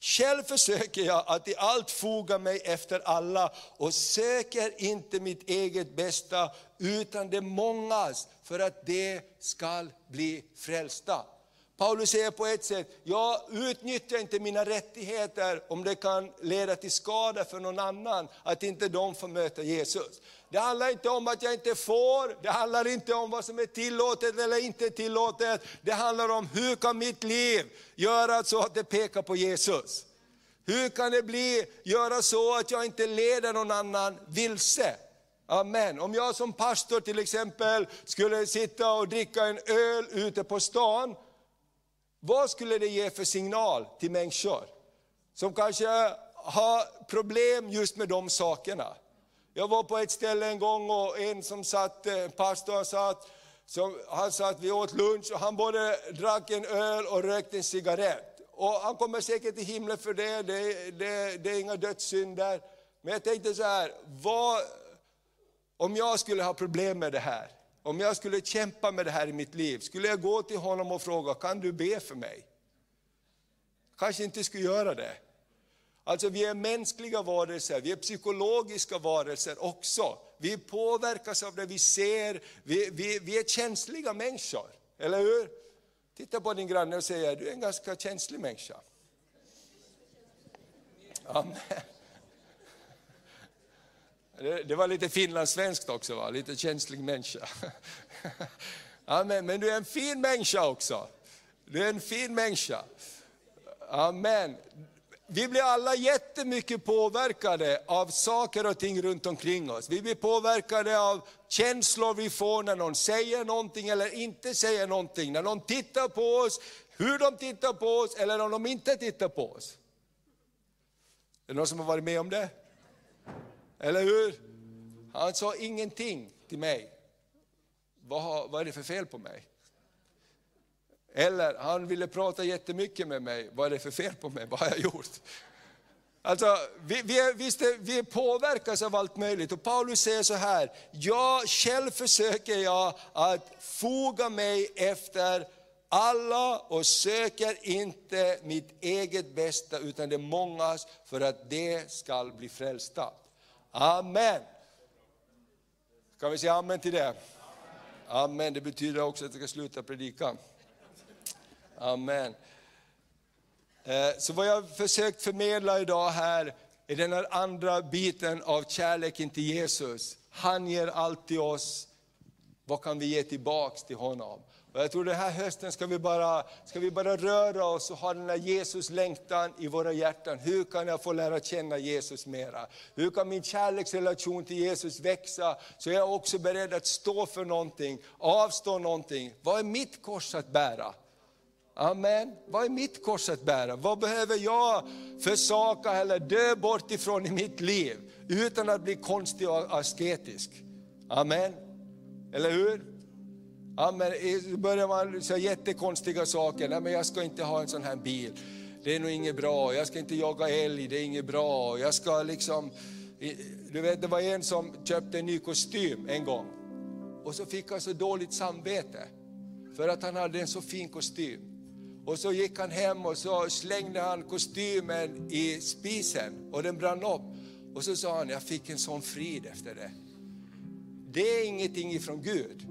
Själv försöker jag att i allt foga mig efter alla och söker inte mitt eget bästa utan det mångas för att det skall bli frälsta. Paulus säger på ett sätt, jag utnyttjar inte mina rättigheter om det kan leda till skada för någon annan, att inte de får möta Jesus. Det handlar inte om att jag inte får, det handlar inte om vad som är tillåtet eller inte tillåtet. Det handlar om hur kan mitt liv göra så att det pekar på Jesus. Hur kan det bli, göra så att jag inte leder någon annan vilse? Amen. Om jag som pastor till exempel skulle sitta och dricka en öl ute på stan, vad skulle det ge för signal till människor? Som kanske har problem just med de sakerna. Jag var på ett ställe en gång och en som satt, eh, pastorn satt, som, han satt, vi åt lunch och han både drack en öl och rökte en cigarett. Och han kommer säkert till himlen för det, det, det, det är inga dödssynder. Men jag tänkte så här, vad, om jag skulle ha problem med det här, om jag skulle kämpa med det här i mitt liv, skulle jag gå till honom och fråga, kan du be för mig? Kanske inte skulle göra det. Alltså vi är mänskliga varelser, vi är psykologiska varelser också. Vi påverkas av det vi ser, vi, vi, vi är känsliga människor, eller hur? Titta på din granne och säg, du är en ganska känslig människa. Amen. Det, var lite finlandssvenskt också, va? lite känslig människa. *laughs* Amen. Men du är en fin människa också. Du är en fin människa. Amen. Vi blir alla jättemycket påverkade av saker och ting runt omkring oss. Vi blir påverkade av känslor vi får när någon säger någonting eller inte säger någonting. När någon tittar på oss, hur de tittar på oss eller om de inte tittar på oss. Är det någon som har varit med om det? Eller hur? Han sa ingenting till mig. Vad, vad är det för fel på mig? Eller han ville prata jättemycket med mig. Vad är det för fel på mig? Vad har jag gjort? Alltså, vi, vi, är, visst är, vi påverkas av allt möjligt och Paulus säger så här, jag själv försöker jag att foga mig efter alla och söker inte mitt eget bästa utan det mångas för att det skall bli frälsta. Amen. Kan vi säga amen till det? Amen, det betyder också att jag ska sluta predika. Amen. Eh, så vad jag försökt förmedla idag här är den här andra biten av kärleken till Jesus. Han ger allt till oss, vad kan vi ge tillbaks till honom? Och jag tror den här hösten ska vi, bara, ska vi bara röra oss och ha den här Jesus längtan i våra hjärtan. Hur kan jag få lära känna Jesus mera? Hur kan min kärleksrelation till Jesus växa? Så jag är också beredd att stå för någonting, avstå någonting. Vad är mitt kors att bära? Amen. Vad är mitt kors att bära? Vad behöver jag försaka eller dö bort ifrån i mitt liv utan att bli konstig och asketisk? Amen. Eller hur? Amen. Så börjar man säga jättekonstiga saker. Nej, men jag ska inte ha en sån här bil. Det är nog inget bra. Jag ska inte jaga älg, det är inget bra. Jag ska liksom... Du vet, det var en som köpte en ny kostym en gång. Och så fick han så dåligt samvete. För att han hade en så fin kostym. Och så gick han hem och så slängde han kostymen i spisen och den brann upp. Och så sa han, jag fick en sån frid efter det. Det är ingenting ifrån Gud.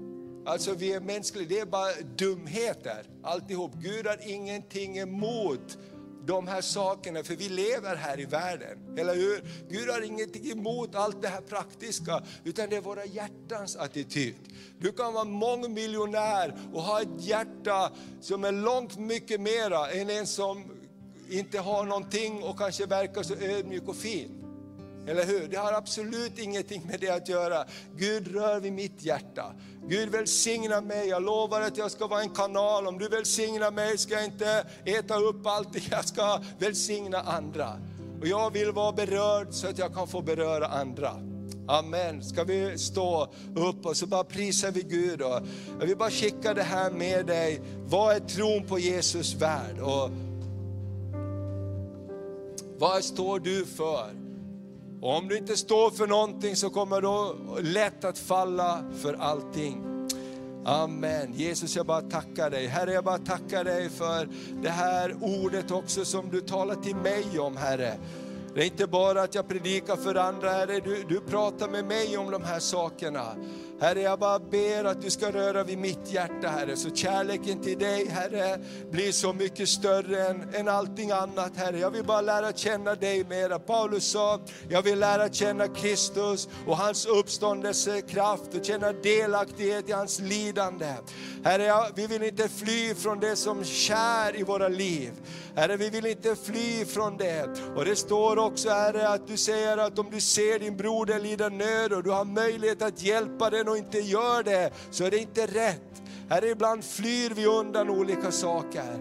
Alltså vi är mänskliga, det är bara dumheter alltihop. Gud har ingenting emot de här sakerna, för vi lever här i världen, eller hur? Gud har ingenting emot allt det här praktiska, utan det är våra hjärtans attityd. Du kan vara mångmiljonär och ha ett hjärta som är långt mycket mera än en som inte har någonting och kanske verkar så ödmjuk och fin. Eller hur? Det har absolut ingenting med det att göra. Gud rör vid mitt hjärta. Gud välsigna mig, jag lovar att jag ska vara en kanal. Om du välsignar mig ska jag inte äta upp allt, *laughs* jag ska välsigna andra. Och jag vill vara berörd så att jag kan få beröra andra. Amen. Ska vi stå upp och så bara prisar vi Gud. Och jag vill bara skicka det här med dig. Vad är tron på Jesus värd? Och vad står du för? Och om du inte står för någonting så kommer du lätt att falla för allting. Amen. Jesus, jag bara tackar dig. Herre, jag bara tackar dig för det här ordet också som du talar till mig om, Herre. Det är inte bara att jag predikar för andra, Herre, du, du pratar med mig om de här sakerna. Herre, jag bara ber att du ska röra vid mitt hjärta, Herre, så kärleken till dig, Herre, blir så mycket större än, än allting annat, Herre. Jag vill bara lära känna dig mera. Paulus sa, jag vill lära känna Kristus och hans uppståndelsekraft och känna delaktighet i hans lidande. Herre, vi vill inte fly från det som kär i våra liv. Herre, vi vill inte fly från det. Och det står också, Herre, att du säger att om du ser din broder lida nöd och du har möjlighet att hjälpa den och inte gör det, så är det inte rätt. Herre, ibland flyr vi undan olika saker.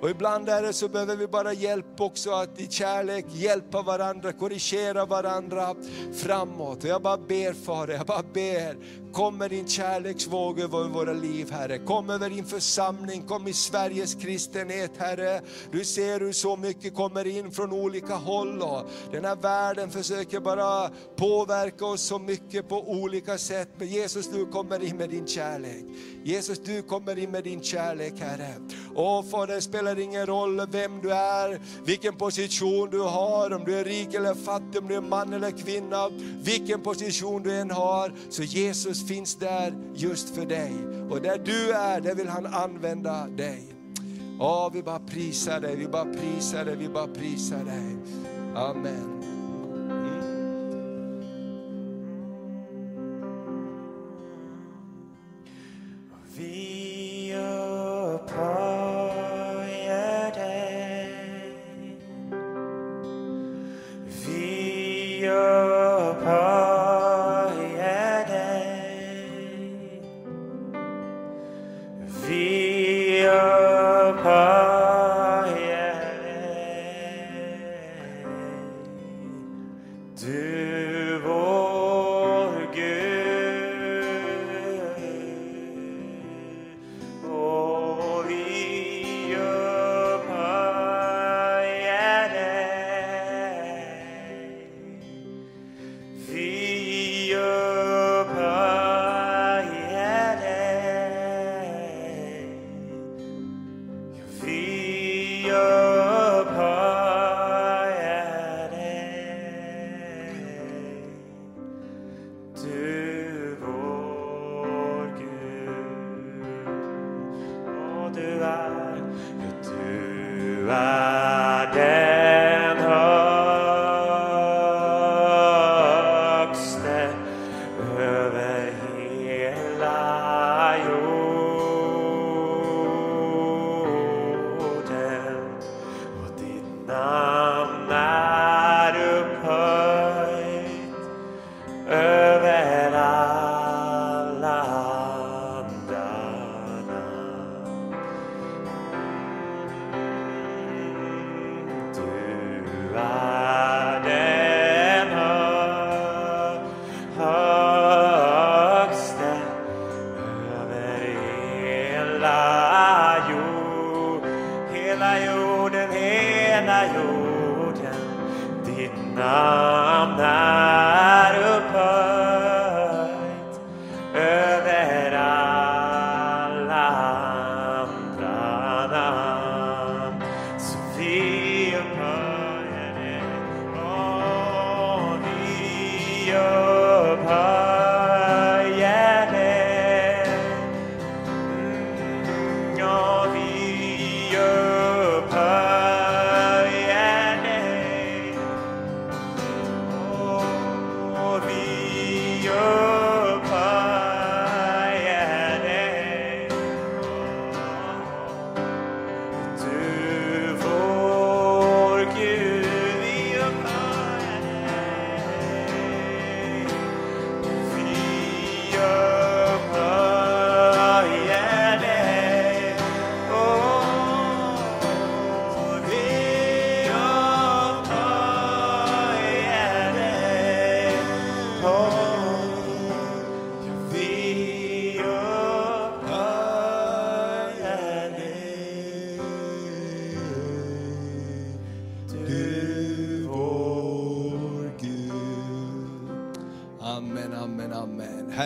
Och ibland är det så behöver vi bara hjälp också att i kärlek hjälpa varandra, korrigera varandra framåt. Och jag bara ber Fader, jag bara ber, kom med din kärleksvåg över våra liv Herre. Kom över din församling, kom i Sveriges kristenhet Herre. Du ser hur så mycket kommer in från olika håll och den här världen försöker bara påverka oss så mycket på olika sätt. Men Jesus du kommer in med din kärlek. Jesus du kommer in med din kärlek Herre. Åh, Fader, det spelar ingen roll vem du är, vilken position du har, om du är rik eller fattig, om du är man eller kvinna, vilken position du än har, så Jesus finns där just för dig. Och där du är, där vill han använda dig. Ja, vi bara prisar dig, vi bara prisar dig, vi bara prisar dig. Amen.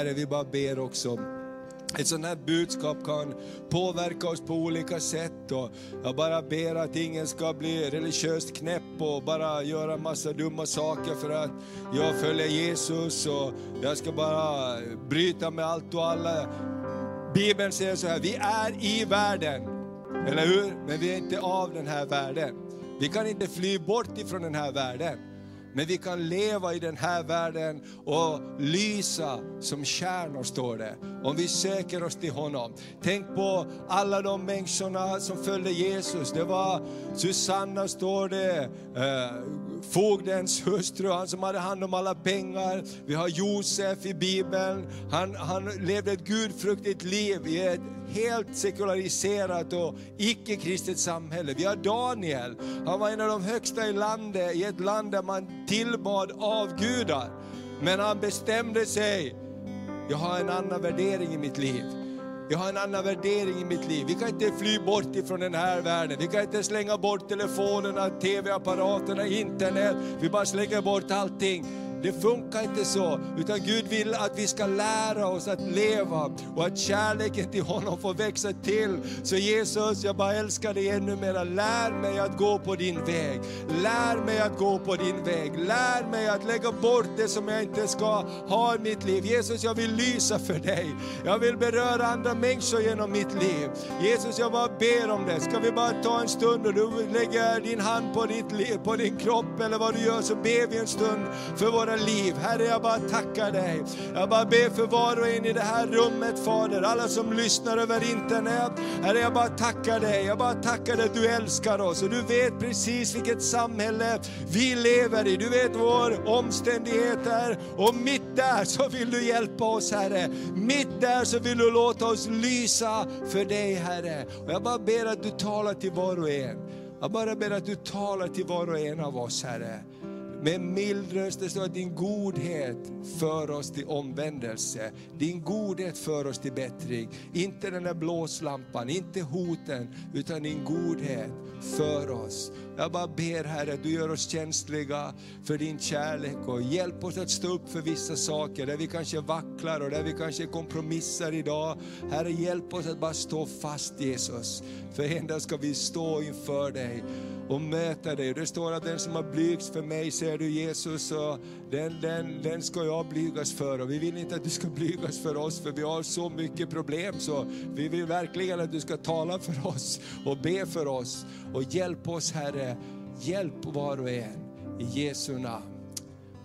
Herre, vi bara ber också ett sånt här budskap kan påverka oss på olika sätt. Och jag bara ber att ingen ska bli religiöst knäpp och bara göra massa dumma saker för att jag följer Jesus och jag ska bara bryta med allt och alla. Bibeln säger så här, vi är i världen, eller hur? Men vi är inte av den här världen. Vi kan inte fly bort ifrån den här världen. Men vi kan leva i den här världen och lysa som stjärnor, står det. Om vi söker oss till honom. Tänk på alla de människorna som följde Jesus. Det var Susanna, står det, eh, fogdens hustru, han som hade hand om alla pengar. Vi har Josef i Bibeln. Han, han levde ett gudfruktigt liv i ett helt sekulariserat och icke-kristet samhälle. Vi har Daniel, han var en av de högsta i landet, i ett land där man tillbad avgudar. Men han bestämde sig, jag har en annan värdering i mitt liv. Jag har en annan värdering i mitt liv. Vi kan inte fly bort ifrån den här världen. Vi kan inte slänga bort telefonerna, tv-apparaterna, internet. Vi bara slänger bort allting. Det funkar inte så, utan Gud vill att vi ska lära oss att leva och att kärleken till honom får växa till. Så Jesus, jag bara älskar dig ännu mer. Lär mig att gå på din väg. Lär mig att gå på din väg. Lär mig att lägga bort det som jag inte ska ha i mitt liv. Jesus, jag vill lysa för dig. Jag vill beröra andra människor genom mitt liv. Jesus, jag bara ber om det. Ska vi bara ta en stund och du lägger din hand på, ditt liv, på din kropp eller vad du gör, så ber vi en stund för våra liv. Herre, jag bara tackar dig. Jag bara ber för var och en i det här rummet, Fader. Alla som lyssnar över internet. Herre, jag bara tackar dig. Jag bara tackar dig att du älskar oss och du vet precis vilket samhälle vi lever i. Du vet vår omständigheter och mitt där så vill du hjälpa oss, Herre. Mitt där så vill du låta oss lysa för dig, Herre. Och jag bara ber att du talar till var och en. Jag bara ber att du talar till var och en av oss, Herre med mild röst. Det står att din godhet för oss till omvändelse. Din godhet för oss till bättring. Inte den där blåslampan, inte hoten, utan din godhet för oss. Jag bara ber Herre att du gör oss känsliga för din kärlek och hjälp oss att stå upp för vissa saker där vi kanske vacklar och där vi kanske kompromissar idag. Herre hjälp oss att bara stå fast Jesus. För en dag ska vi stå inför dig och möta dig. Det står att den som har blygts för mig, säger du Jesus, och den, den, den ska jag blygas för. Och vi vill inte att du ska blygas för oss, för vi har så mycket problem. Så vi vill verkligen att du ska tala för oss och be för oss. Och hjälp oss Herre, hjälp var och en. I Jesu namn.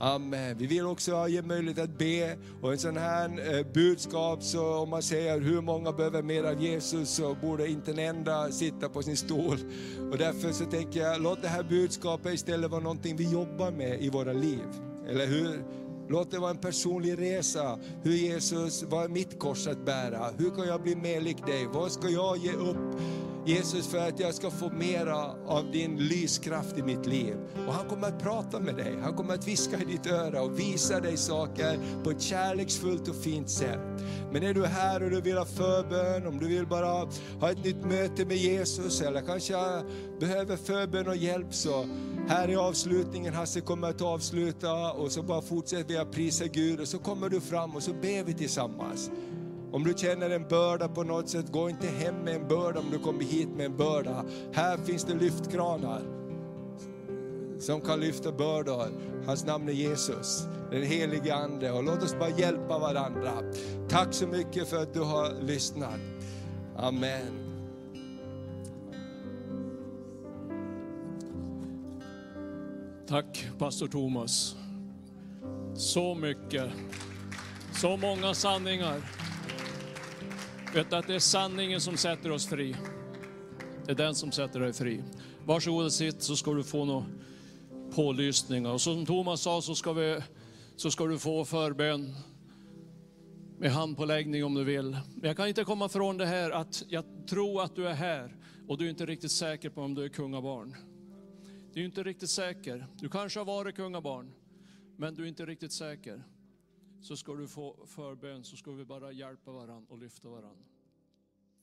Amen. Vi vill också ge möjlighet att be och en sån här eh, budskap, så om man säger hur många behöver mer av Jesus så borde inte en enda sitta på sin stol. Och därför så tänker jag, låt det här budskapet istället vara någonting vi jobbar med i våra liv. Eller hur? Låt det vara en personlig resa. Hur Jesus, vad är mitt kors att bära? Hur kan jag bli mer lik dig? Vad ska jag ge upp? Jesus för att jag ska få mera av din lyskraft i mitt liv. Och han kommer att prata med dig, han kommer att viska i ditt öra och visa dig saker på ett kärleksfullt och fint sätt. Men är du här och du vill ha förbön, om du vill bara ha ett nytt möte med Jesus eller kanske behöver förbön och hjälp så här i avslutningen, Hasse kommer att avsluta och så bara fortsätter vi att prisa Gud och så kommer du fram och så ber vi tillsammans. Om du känner en börda på något sätt, gå inte hem med en börda om du kommer hit med en börda. Här finns det lyftkranar som kan lyfta bördor. Hans namn är Jesus, den helige Ande. Och låt oss bara hjälpa varandra. Tack så mycket för att du har lyssnat. Amen. Tack pastor Thomas. Så mycket, så många sanningar. Vet att det är sanningen som sätter oss fri. Det är den som sätter dig fri. Varsågod och sitt så ska du få någon pålysningar. Och som Thomas sa så ska, vi, så ska du få förbön med handpåläggning om du vill. Men jag kan inte komma från det här att jag tror att du är här och du är inte riktigt säker på om du är kungabarn. Du är inte riktigt säker. Du kanske har varit kungabarn, men du är inte riktigt säker. Så ska du få förbön, så ska vi bara hjälpa varandra och lyfta varandra.